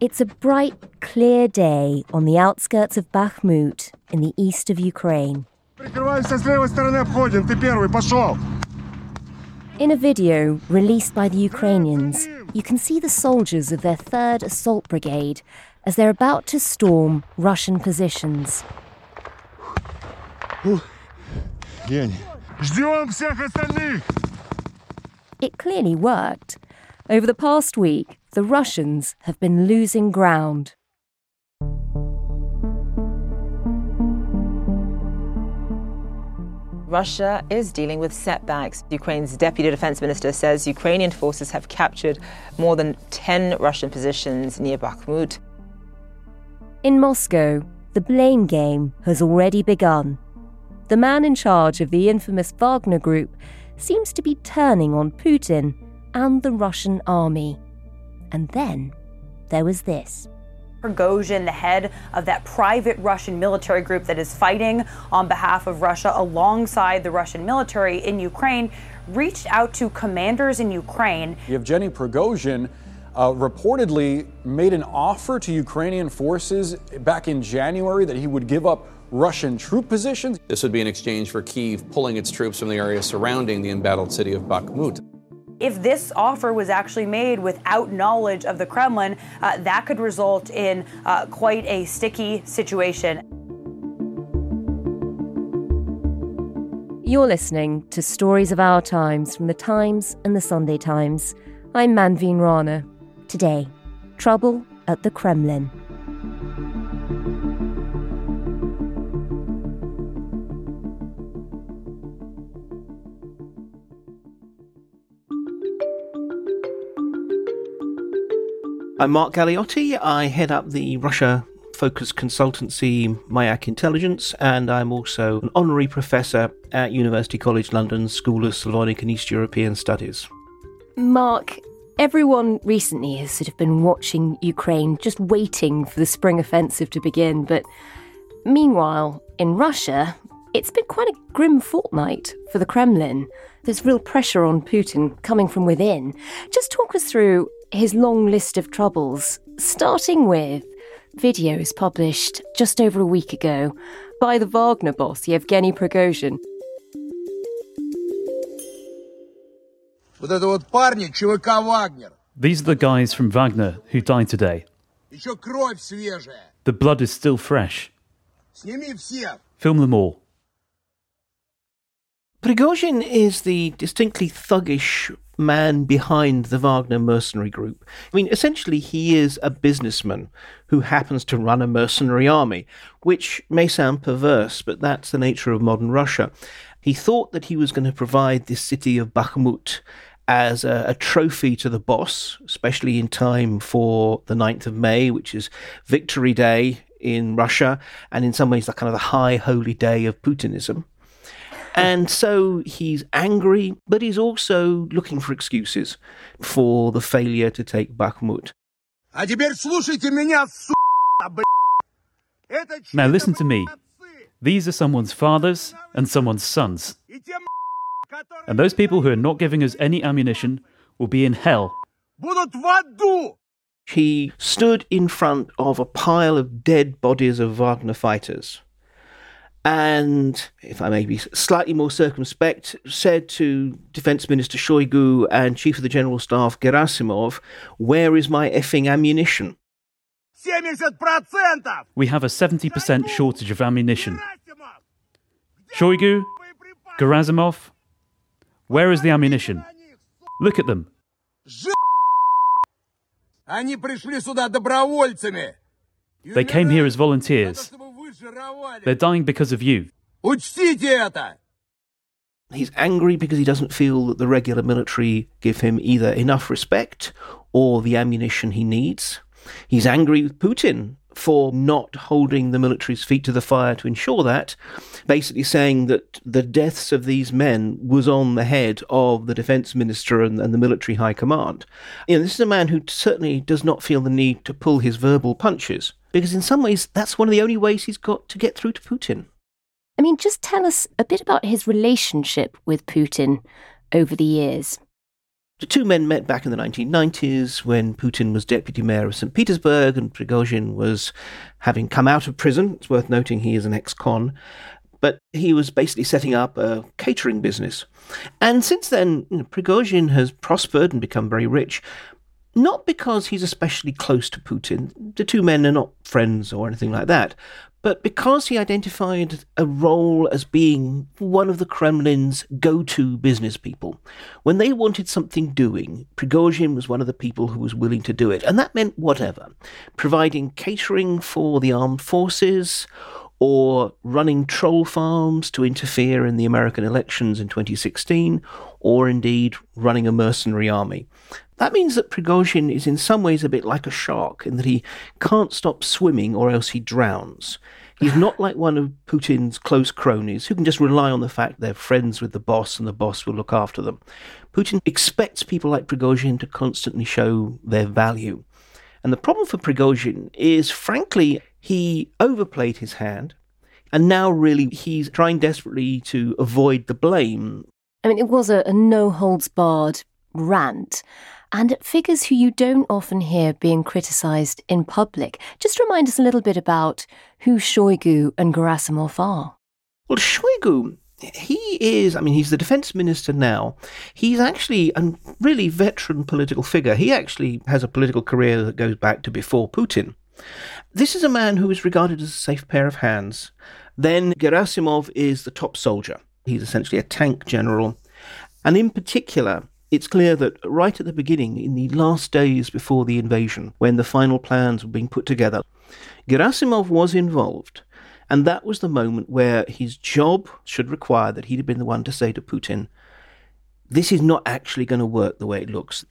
It's a bright, clear day on the outskirts of Bakhmut in the east of Ukraine. In a video released by the Ukrainians, you can see the soldiers of their 3rd Assault Brigade as they're about to storm Russian positions. It clearly worked. Over the past week, the Russians have been losing ground. Russia is dealing with setbacks. Ukraine's deputy defense minister says Ukrainian forces have captured more than 10 Russian positions near Bakhmut. In Moscow, the blame game has already begun. The man in charge of the infamous Wagner Group seems to be turning on Putin and the Russian army. And then there was this. Prigozhin, the head of that private Russian military group that is fighting on behalf of Russia alongside the Russian military in Ukraine, reached out to commanders in Ukraine. Yevgeny Prigozhin uh, reportedly made an offer to Ukrainian forces back in January that he would give up Russian troop positions. This would be in exchange for Kiev pulling its troops from the area surrounding the embattled city of Bakhmut. If this offer was actually made without knowledge of the Kremlin, uh, that could result in uh, quite a sticky situation. You're listening to Stories of Our Times from the Times and the Sunday Times. I'm Manveen Rana. Today, trouble at the Kremlin. I'm Mark Galeotti. I head up the Russia focused consultancy Mayak Intelligence, and I'm also an honorary professor at University College London School of Slavonic and East European Studies. Mark, everyone recently has sort of been watching Ukraine, just waiting for the spring offensive to begin. But meanwhile, in Russia, it's been quite a grim fortnight for the Kremlin. There's real pressure on Putin coming from within. Just talk us through his long list of troubles, starting with videos published just over a week ago by the Wagner boss, Yevgeny Prigozhin. These are the guys from Wagner who died today. The blood is still fresh. Film them all. Prigozhin is the distinctly thuggish man behind the Wagner mercenary group. I mean, essentially, he is a businessman who happens to run a mercenary army, which may sound perverse, but that's the nature of modern Russia. He thought that he was going to provide this city of Bakhmut as a, a, trophy to the boss, especially in time for the 9th of May, which is Victory Day in Russia, and in some ways, the kind of the high holy day of Putinism. And so he's angry, but he's also looking for excuses for the failure to take Bakhmut. Now listen to me. These are someone's fathers and someone's sons. And those people who are not giving us any ammunition will be in hell. He stood in front of a pile of dead bodies of Wagner fighters and, if I may be slightly more circumspect, said to Defense Minister Shoigu and Chief of the General Staff Gerasimov, Where is my effing ammunition? We have a 70% shortage of ammunition. Shoigu, Gerasimov, where is the ammunition? Look at them. They came here as volunteers. They're dying because of you. He's angry because he doesn't feel that the regular military give him either enough respect or the ammunition he needs. He's angry with Putin for not holding the military's feet to the fire to ensure that, basically saying that the deaths of these men was on the head of the defense minister and, and the military high command. You know, this is a man who certainly does not feel the need to pull his verbal punches, because in some ways that's one of the only ways he's got to get through to Putin. I mean, just tell us a bit about his relationship with Putin over the years. The two men met back in the 1990s when Putin was deputy mayor of St. Petersburg and Prigozhin was having come out of prison. It's worth noting he is an ex con. But he was basically setting up a catering business. And since then, you know, Prigozhin has prospered and become very rich, not because he's especially close to Putin. The two men are not friends or anything like that, but because he identified a role as being one of the Kremlin's go to business people, when they wanted something doing, Prigozhin was one of the people who was willing to do it. And that meant whatever providing catering for the armed forces, or running troll farms to interfere in the American elections in 2016, or indeed running a mercenary army. That means that Prigozhin is in some ways a bit like a shark in that he can't stop swimming or else he drowns. He's not like one of Putin's close cronies who can just rely on the fact they're friends with the boss and the boss will look after them. Putin expects people like Prigozhin to constantly show their value. And the problem for Prigozhin is, frankly, he overplayed his hand, and now really he's trying desperately to avoid the blame. I mean, it was a, a no holds barred rant and figures who you don't often hear being criticised in public. Just remind us a little bit about who Shoigu and Gerasimov are. Well, Shoigu, he is, I mean, he's the defense minister now. He's actually a really veteran political figure. He actually has a political career that goes back to before Putin. This is a man who is regarded as a safe pair of hands. Then Gerasimov is the top soldier. He's essentially a tank general. And in particular, it's clear that right at the beginning, in the last days before the invasion, when the final plans were being put together, Gerasimov was involved. And that was the moment where his job should require that he'd have been the one to say to Putin, this is not actually going to work the way it looks.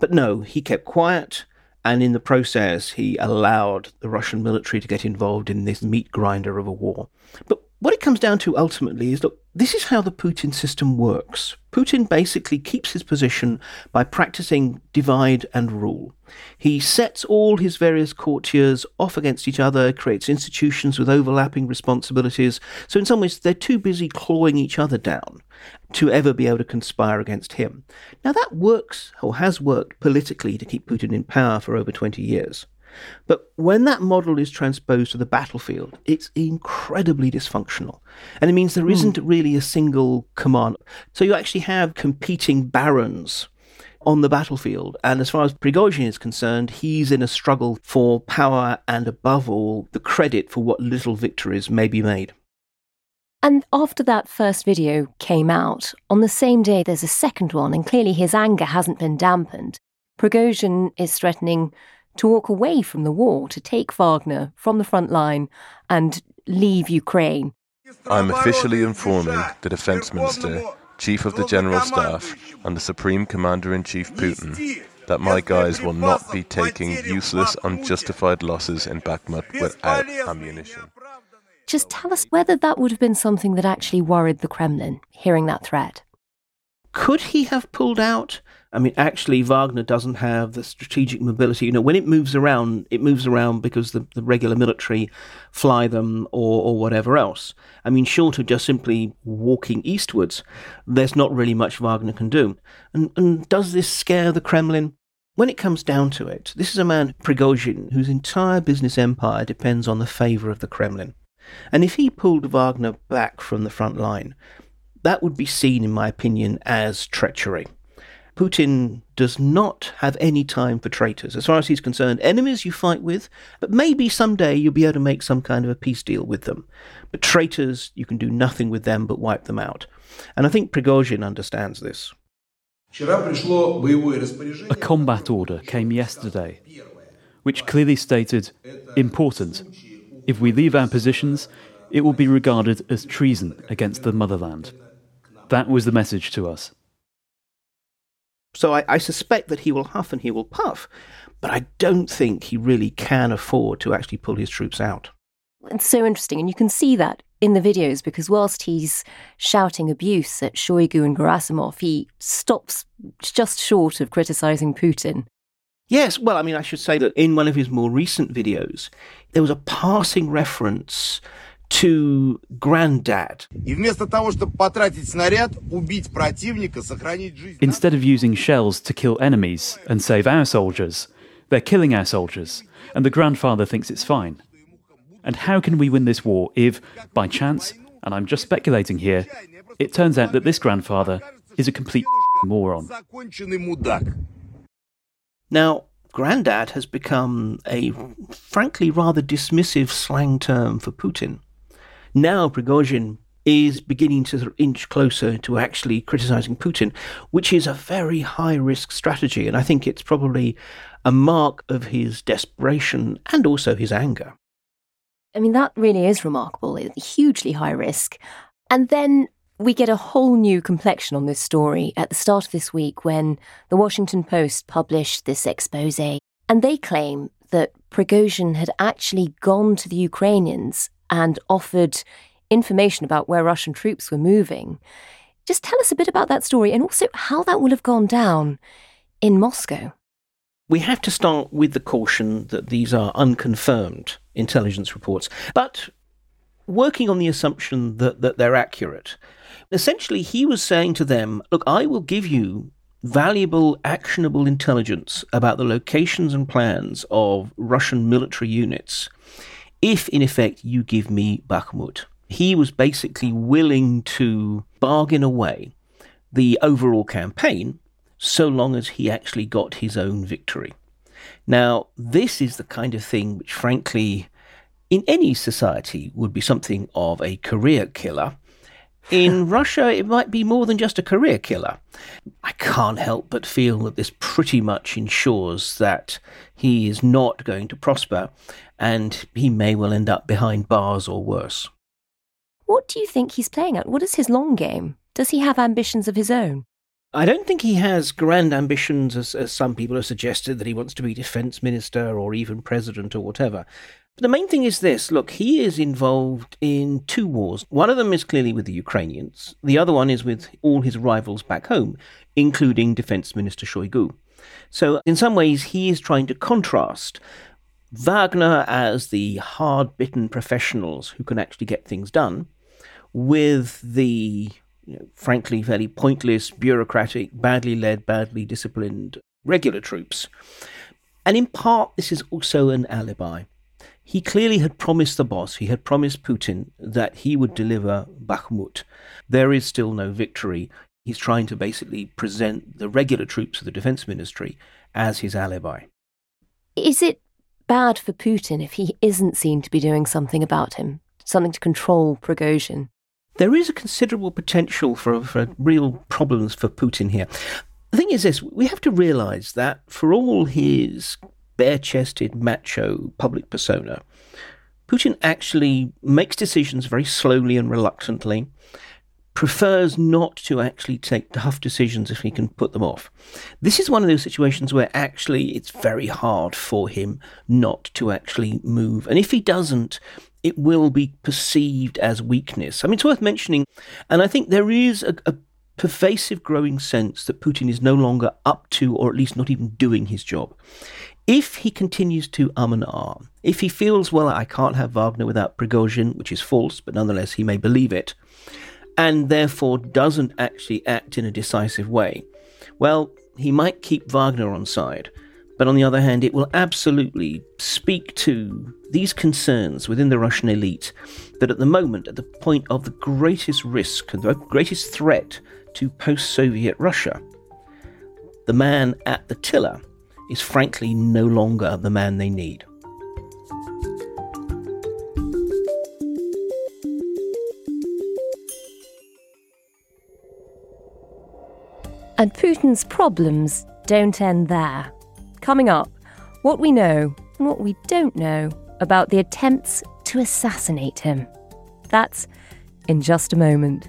But no, he kept quiet, and in the process, he allowed the Russian military to get involved in this meat grinder of a war. But what it comes down to ultimately is look, this is how the Putin system works. Putin basically keeps his position by practicing divide and rule. He sets all his various courtiers off against each other, creates institutions with overlapping responsibilities. So, in some ways, they're too busy clawing each other down to ever be able to conspire against him. Now, that works, or has worked politically to keep Putin in power for over 20 years. But when that model is transposed to the battlefield, it's incredibly dysfunctional. And it means there isn't mm. really a single command. So you actually have competing barons on the battlefield. And as far as Prigozhin is concerned, he's in a struggle for power and, above all, the credit for what little victories may be made. And after that first video came out, on the same day there's a second one, and clearly his anger hasn't been dampened. Prigozhin is threatening to walk away from the war, to take Wagner from the front line and leave Ukraine. I'm officially informing the Defense Minister, Chief of the General Staff, and the Supreme Commander in Chief Putin that my guys will not be taking useless, unjustified losses in Bakhmut without ammunition. Just tell us whether that would have been something that actually worried the Kremlin, hearing that threat. Could he have pulled out? I mean, actually, Wagner doesn't have the strategic mobility. You know, when it moves around, it moves around because the, the regular military fly them or, or whatever else. I mean, short of just simply walking eastwards, there's not really much Wagner can do. And, and does this scare the Kremlin? When it comes down to it, this is a man, Prigozhin, whose entire business empire depends on the favour of the Kremlin. And if he pulled Wagner back from the front line, that would be seen, in my opinion, as treachery. Putin does not have any time for traitors. As far as he's concerned, enemies you fight with, but maybe someday you'll be able to make some kind of a peace deal with them. But traitors, you can do nothing with them but wipe them out. And I think Prigozhin understands this. A combat order came yesterday, which clearly stated important. If we leave our positions, it will be regarded as treason against the motherland. That was the message to us. So I, I, suspect that he will huff and he will puff, but I don't think he really can afford to actually pull his troops out. It's so interesting, and you can see that in the videos because whilst he's shouting abuse at Shoigu and Gerasimov, he stops just short of criticizing Putin. Yes, well, I mean, I should say that in one of his more recent videos, there was a passing reference to Granddad. Instead of using shells to kill enemies and save our soldiers, they're killing our soldiers, and the grandfather thinks it's fine. And how can we win this war if, by chance, and I'm just speculating here, it turns out that this grandfather is a complete moron? Now, Grandad has become a frankly rather dismissive slang term for Putin. Now Prigozhin is beginning to sort of inch closer to actually criticizing Putin, which is a very high risk strategy. And I think it's probably a mark of his desperation and also his anger. I mean, that really is remarkable. It's hugely high risk. And then we get a whole new complexion on this story at the start of this week when the Washington Post published this expose. And they claim that Prigozhin had actually gone to the Ukrainians and offered information about where Russian troops were moving. Just tell us a bit about that story and also how that will have gone down in Moscow. We have to start with the caution that these are unconfirmed intelligence reports, but working on the assumption that, that they're accurate. Essentially, he was saying to them, Look, I will give you valuable, actionable intelligence about the locations and plans of Russian military units if, in effect, you give me Bakhmut. He was basically willing to bargain away the overall campaign so long as he actually got his own victory. Now, this is the kind of thing which, frankly, in any society would be something of a career killer. In Russia, it might be more than just a career killer. I can't help but feel that this pretty much ensures that he is not going to prosper and he may well end up behind bars or worse. What do you think he's playing at? What is his long game? Does he have ambitions of his own? I don't think he has grand ambitions, as, as some people have suggested, that he wants to be defense minister or even president or whatever. The main thing is this look, he is involved in two wars. One of them is clearly with the Ukrainians, the other one is with all his rivals back home, including Defense Minister Shoigu. So, in some ways, he is trying to contrast Wagner as the hard bitten professionals who can actually get things done with the you know, frankly fairly pointless, bureaucratic, badly led, badly disciplined regular troops. And in part, this is also an alibi. He clearly had promised the boss, he had promised Putin that he would deliver Bakhmut. There is still no victory. He's trying to basically present the regular troops of the defense ministry as his alibi. Is it bad for Putin if he isn't seen to be doing something about him, something to control Prigozhin? There is a considerable potential for, for real problems for Putin here. The thing is this we have to realize that for all his bare chested, macho public persona, Putin actually makes decisions very slowly and reluctantly prefers not to actually take tough decisions if he can put them off. This is one of those situations where actually it's very hard for him not to actually move. And if he doesn't, it will be perceived as weakness. I mean, it's worth mentioning, and I think there is a, a pervasive growing sense that Putin is no longer up to, or at least not even doing his job. If he continues to um and ah, if he feels, well, I can't have Wagner without Prigozhin, which is false, but nonetheless he may believe it, and therefore doesn't actually act in a decisive way, well, he might keep Wagner on side. But on the other hand, it will absolutely speak to these concerns within the Russian elite that at the moment, at the point of the greatest risk and the greatest threat to post Soviet Russia, the man at the tiller is frankly no longer the man they need. And Putin's problems don't end there. Coming up, what we know and what we don't know about the attempts to assassinate him? That's in just a moment.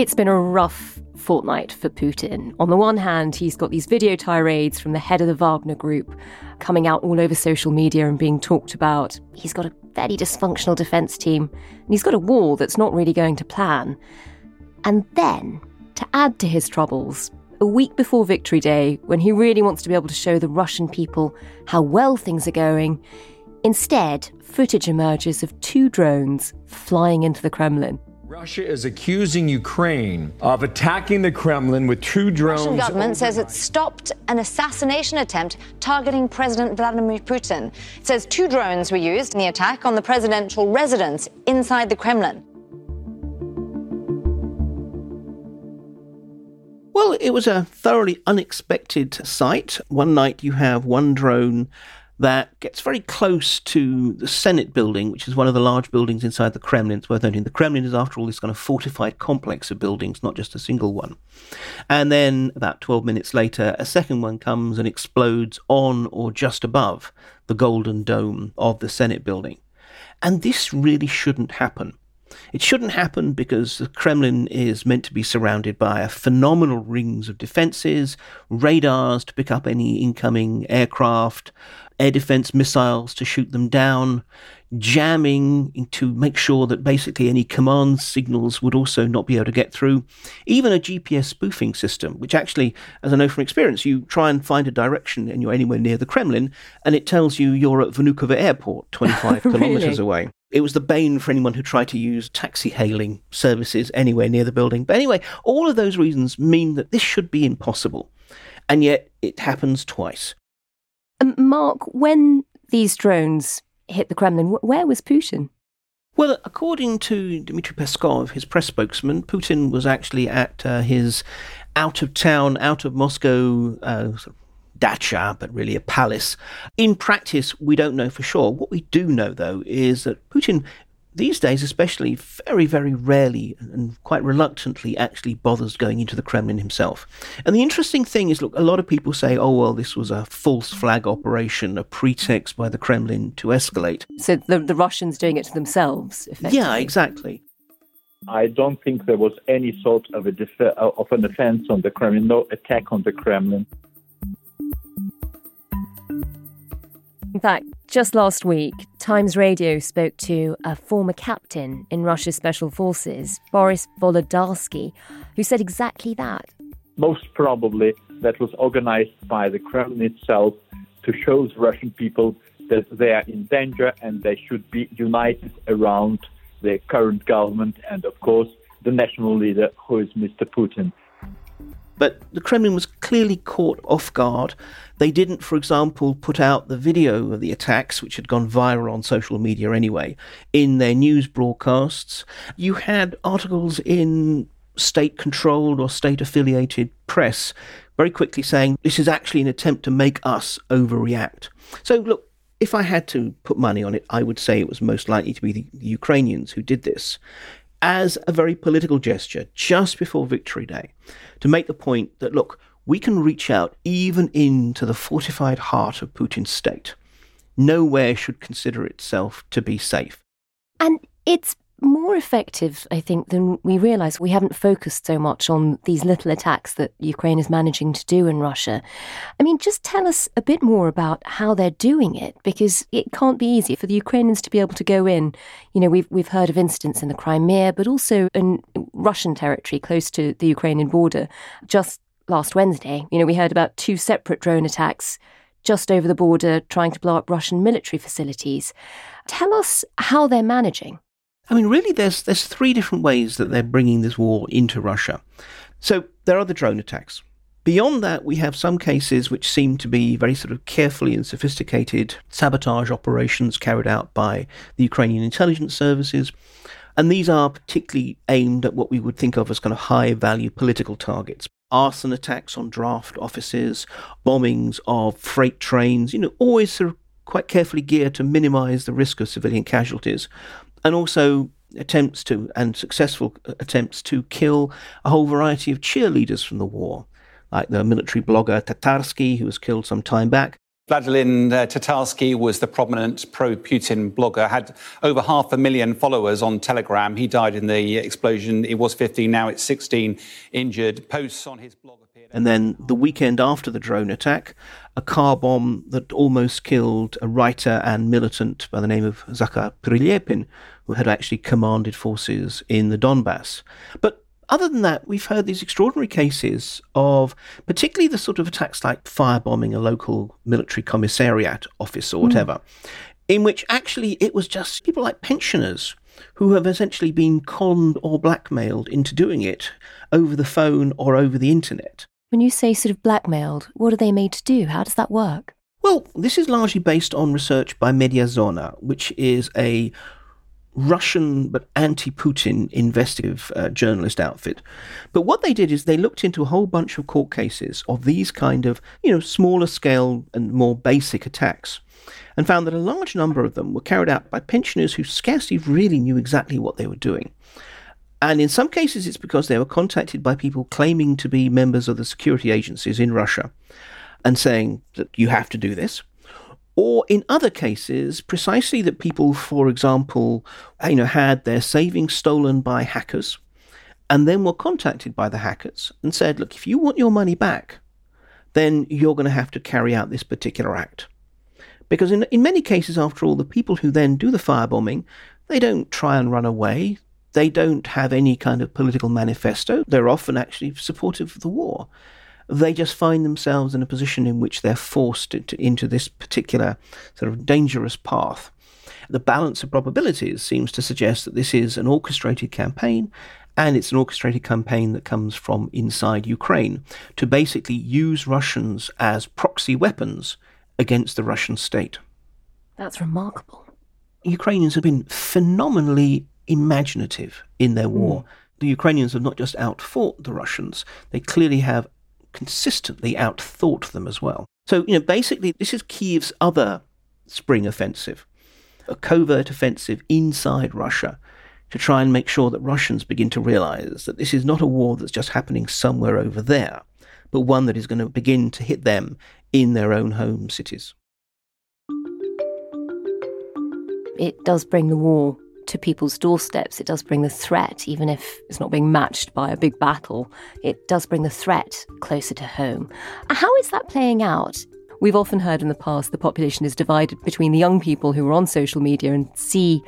It's been a rough fortnight for Putin. On the one hand, he's got these video tirades from the head of the Wagner group coming out all over social media and being talked about. He's got a fairly dysfunctional defense team, and he's got a war that's not really going to plan. And then, to add to his troubles, a week before Victory Day, when he really wants to be able to show the Russian people how well things are going, instead, footage emerges of two drones flying into the Kremlin. Russia is accusing Ukraine of attacking the Kremlin with two drones. The Russian government oh says it stopped an assassination attempt targeting President Vladimir Putin. It says two drones were used in the attack on the presidential residence inside the Kremlin. Well, it was a thoroughly unexpected sight. One night you have one drone that gets very close to the Senate building, which is one of the large buildings inside the Kremlin. It's worth noting the Kremlin is, after all, this kind of fortified complex of buildings, not just a single one. And then about 12 minutes later, a second one comes and explodes on or just above the golden dome of the Senate building. And this really shouldn't happen. It shouldn't happen because the Kremlin is meant to be surrounded by a phenomenal rings of defenses, radars to pick up any incoming aircraft, air defense missiles to shoot them down, jamming to make sure that basically any command signals would also not be able to get through, even a GPS spoofing system, which actually, as I know from experience, you try and find a direction and you're anywhere near the Kremlin, and it tells you you're at Vnukovo Airport, 25 really? kilometers away. It was the bane for anyone who tried to use taxi hailing services anywhere near the building. But anyway, all of those reasons mean that this should be impossible. And yet it happens twice. Um, Mark, when these drones hit the Kremlin, where was Putin? Well, according to Dmitry Peskov, his press spokesman, Putin was actually at uh, his out of town, out of Moscow uh, dacha, but really a palace. In practice, we don't know for sure. What we do know, though, is that Putin, these days especially, very, very rarely and quite reluctantly actually bothers going into the Kremlin himself. And the interesting thing is look, a lot of people say, oh, well, this was a false flag operation, a pretext by the Kremlin to escalate. So the, the Russians doing it to themselves, effectively. Yeah, exactly. I don't think there was any sort of a def- uh, of an offense on the Kremlin, no attack on the Kremlin. In fact, just last week, Times Radio spoke to a former captain in Russia's special forces, Boris Volodarsky, who said exactly that. Most probably that was organized by the Kremlin itself to show the Russian people that they are in danger and they should be united around the current government and, of course, the national leader, who is Mr. Putin. But the Kremlin was clearly caught off guard. They didn't, for example, put out the video of the attacks, which had gone viral on social media anyway, in their news broadcasts. You had articles in state controlled or state affiliated press very quickly saying this is actually an attempt to make us overreact. So, look, if I had to put money on it, I would say it was most likely to be the, Ukrainians who did this as a very political gesture just before Victory Day to make the point that, look, we can reach out even into the fortified heart of Putin's state. Nowhere should consider itself to be safe. And it's more effective, I think, than we realise. We haven't focused so much on these little attacks that Ukraine is managing to do in Russia. I mean, just tell us a bit more about how they're doing it, because it can't be easy for the Ukrainians to be able to go in. You know, we've we've heard of incidents in the Crimea, but also in Russian territory close to the Ukrainian border. Just last Wednesday, you know, we heard about two separate drone attacks just over the border trying to blow up Russian military facilities. Tell us how they're managing. I mean, really, there's there's three different ways that they're bringing this war into Russia. So there are the drone attacks. Beyond that, we have some cases which seem to be very sort of carefully and sophisticated sabotage operations carried out by the Ukrainian intelligence services. And these are particularly aimed at what we would think of as kind of high value political targets. Arson attacks on draft offices, bombings of freight trains, you know, always sort of quite carefully geared to minimize the risk of civilian casualties. And also attempts to, and successful attempts to kill a whole variety of cheerleaders from the war, like the military blogger Tatarsky, who was killed some time back, Vladimir uh, Tatarsky was the prominent pro Putin blogger, had over half a million followers on Telegram. He died in the explosion. It was 15, now it's 16 injured. Posts on his blog. And then the weekend after the drone attack, a car bomb that almost killed a writer and militant by the name of Zakhar Prilepin, who had actually commanded forces in the Donbass. But other than that, we've heard these extraordinary cases of particularly the sort of attacks like firebombing a local military commissariat office or hmm. whatever, mm. in which actually it was just people like pensioners who have essentially been conned or blackmailed into doing it over the phone or over the internet. When you say sort of blackmailed, what are they made to do? How does that work? Well, this is largely based on research by Mediazona, which is a Russian but anti Putin investigative uh, journalist outfit. But what they did is they looked into a whole bunch of court cases of these kind of, you know, smaller scale and more basic attacks and found that a large number of them were carried out by pensioners who scarcely really knew exactly what they were doing. And in some cases, it's because they were contacted by people claiming to be members of the security agencies in Russia and saying that you have to do this or in other cases, precisely that people, for example, you know, had their savings stolen by hackers and then were contacted by the hackers and said, look, if you want your money back, then you're going to have to carry out this particular act. Because in, in many cases, after all, the people who then do the firebombing, they don't try and run away. They don't have any kind of political manifesto. They're often actually supportive of the war they just find themselves in a position in which they're forced into, into this particular sort of dangerous path. The balance of probabilities seems to suggest that this is an orchestrated campaign and it's an orchestrated campaign that comes from inside Ukraine to basically use Russians as proxy weapons against the Russian state. That's remarkable. Ukrainians have been phenomenally imaginative in their war. Mm. The Ukrainians have not just outfought the Russians, they clearly have consistently outthought them as well. So, you know, basically, this is Kiev's other spring offensive, a covert offensive inside Russia to try and make sure that Russians begin to realize that this is not a war that's just happening somewhere over there, but one that is going to begin to hit them in their own home cities. It does bring the war to people's doorsteps. It does bring the threat, even if it's not being matched by a big battle, it does bring the threat closer to home. How is that playing out? We've often heard in the past the population is divided between the young people who are on social media and see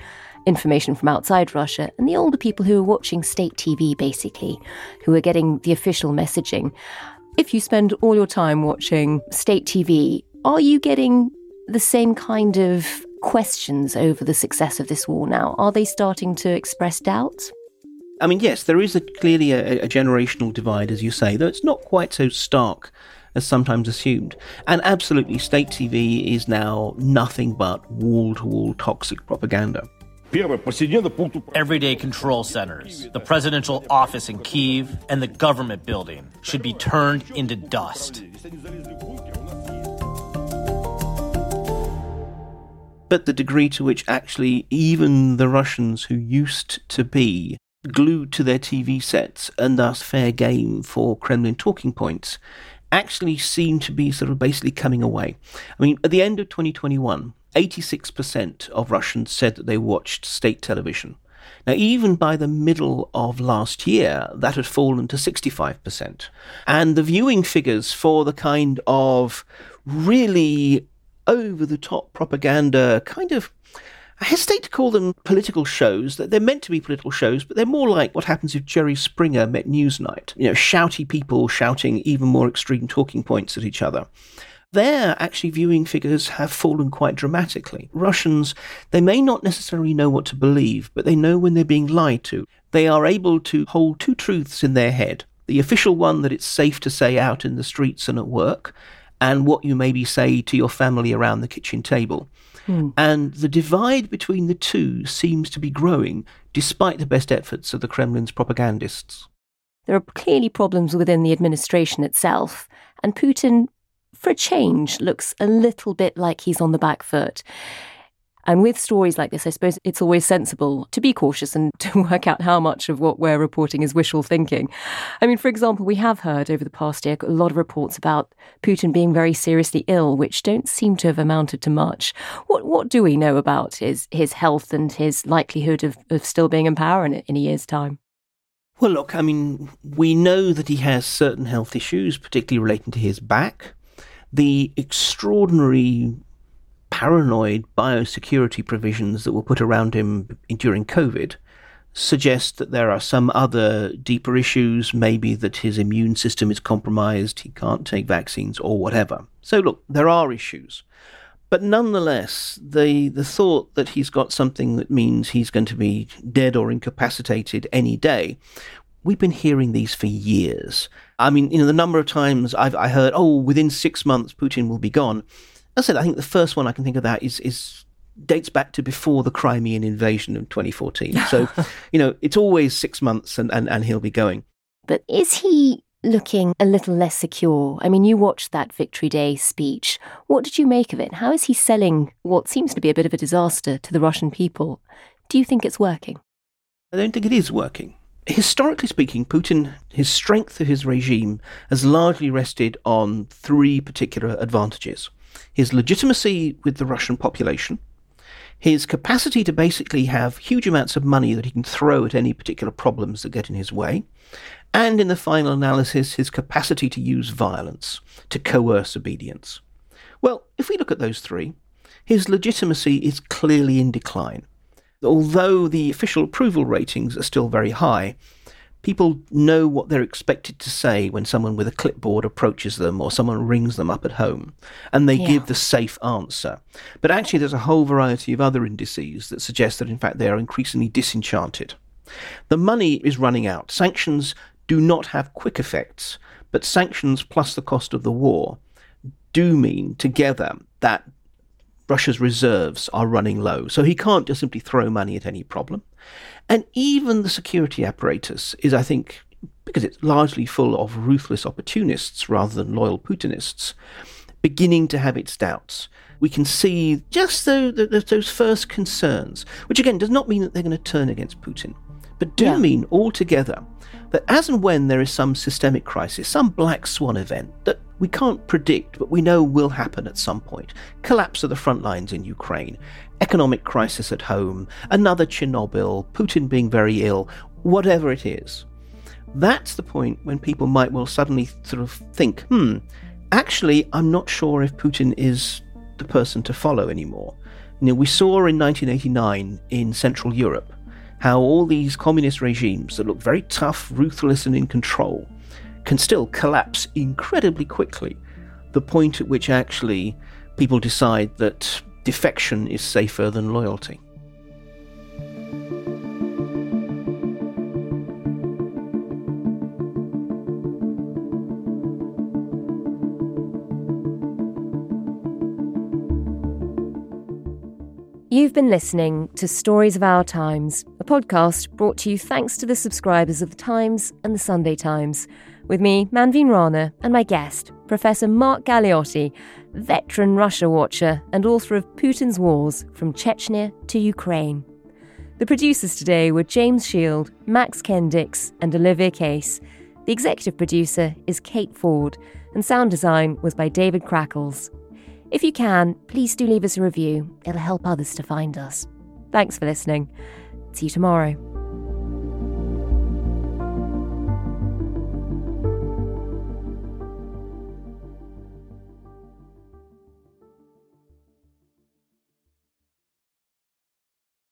information from outside Russia and the older people who are watching state TV, basically, who are getting the official messaging. If you spend all your time watching state TV, are you getting the same kind of questions over the success of this war now? Are they starting to express doubts? I mean, yes, there is a, clearly a, a generational divide, as you say, though it's not quite so stark as sometimes assumed. And absolutely, state TV is now nothing but wall to wall toxic propaganda. Everyday control centers, the presidential office in Kiev, and the government building should be turned into dust. But the degree to which actually even the Russians who used to be glued to their TV sets and thus fair game for Kremlin talking points actually seem to be sort of basically coming away. I mean, at the end of 2021, 86% of Russians said that they watched state television. Now, even by the middle of last year, that had fallen to 65%. And the viewing figures for the kind of really over the top propaganda, kind of. I hesitate to call them political shows. They're meant to be political shows, but they're more like what happens if Jerry Springer met Newsnight. You know, shouty people shouting even more extreme talking points at each other. their actually viewing figures have fallen quite dramatically. Russians, they may not necessarily know what to believe, but they know when they're being lied to. They are able to hold two truths in their head the official one that it's safe to say out in the streets and at work, and what you maybe say to your family around the kitchen table. Hmm. And the divide between the two seems to be growing despite the best efforts of the Kremlin's propagandists. There are clearly problems within the administration itself, and Putin for a change, looks a little bit like he's on the back foot. And with stories like this, I suppose it's always sensible to be cautious and to work out how much of what we're reporting is wishful thinking. I mean, for example, we have heard over the past year a lot of reports about Putin being very seriously ill, which don't seem to have amounted to much. What what do we know about his his health and his likelihood of, of still being in power in, in a year's time? Well, look, I mean, we know that he has certain health issues, particularly relating to his back the extraordinary paranoid biosecurity provisions that were put around him during COVID suggest that there are some other deeper issues, maybe that his immune system is compromised, he can't take vaccines, or whatever. So, look, there are issues. But nonetheless, the, the thought that he's got something that means he's going to be dead or incapacitated any day we've been hearing these for years. I mean, you know, the number of times I've I heard, oh, within six months Putin will be gone. I said, I think the first one I can think of that is is dates back to before the Crimean invasion of 2014. So, you know, it's always six months and, and, and he'll be going. But is he looking a little less secure? I mean, you watched that Victory Day speech. What did you make of it? How is he selling what seems to be a bit of a disaster to the Russian people? Do you think it's working? I don't think it is working historically speaking, Putin, his strength of his regime has largely rested on three particular advantages his legitimacy with the Russian population, his capacity to basically have huge amounts of money that he can throw at any particular problems that get in his way, and in the final analysis, his capacity to use violence, to coerce obedience. Well, if we look at those three, his legitimacy is clearly in decline although the official approval ratings are still very high, people know what they're expected to say when someone with a clipboard approaches them or someone rings them up at home, and they yeah. give the safe answer. But actually, there's a whole variety of other indices that suggest that, in fact, they are increasingly disenchanted. The money is running out. Sanctions do not have quick effects, but sanctions plus the cost of the war do mean together that Russia's reserves are running low, so he can't just simply throw money at any problem. And even the security apparatus is, I think, because it's largely full of ruthless opportunists rather than loyal Putinists, beginning to have its doubts. We can see just those first concerns, which again does not mean that they're going to turn against Putin, but do yeah. mean altogether that as and when there is some systemic crisis, some black swan event that we can't predict, but we know will happen at some point collapse of the front lines in Ukraine, economic crisis at home, another Chernobyl, Putin being very ill, whatever it is. That's the point when people might well suddenly sort of think, hmm, actually, I'm not sure if Putin is the person to follow anymore. You know, we saw in 1989 in Central Europe how all these communist regimes that look very tough, ruthless, and in control can still collapse incredibly quickly. The point at which actually people decide that defection is safer than loyalty. You've been listening to Stories of Our Times, a podcast brought to you thanks to the subscribers of The Times and The Sunday Times, with me, Manveen Rana, and my guest, Professor Mark Galeotti, veteran Russia watcher and author of Putin's Wars from Chechnya to Ukraine. The producers today were James Shield, Max Kendix, and Olivia Case. The executive producer is Kate Ford, and sound design was by David Crackles. If you can, please do leave us a review. It'll help others to find us. Thanks for listening. See you tomorrow.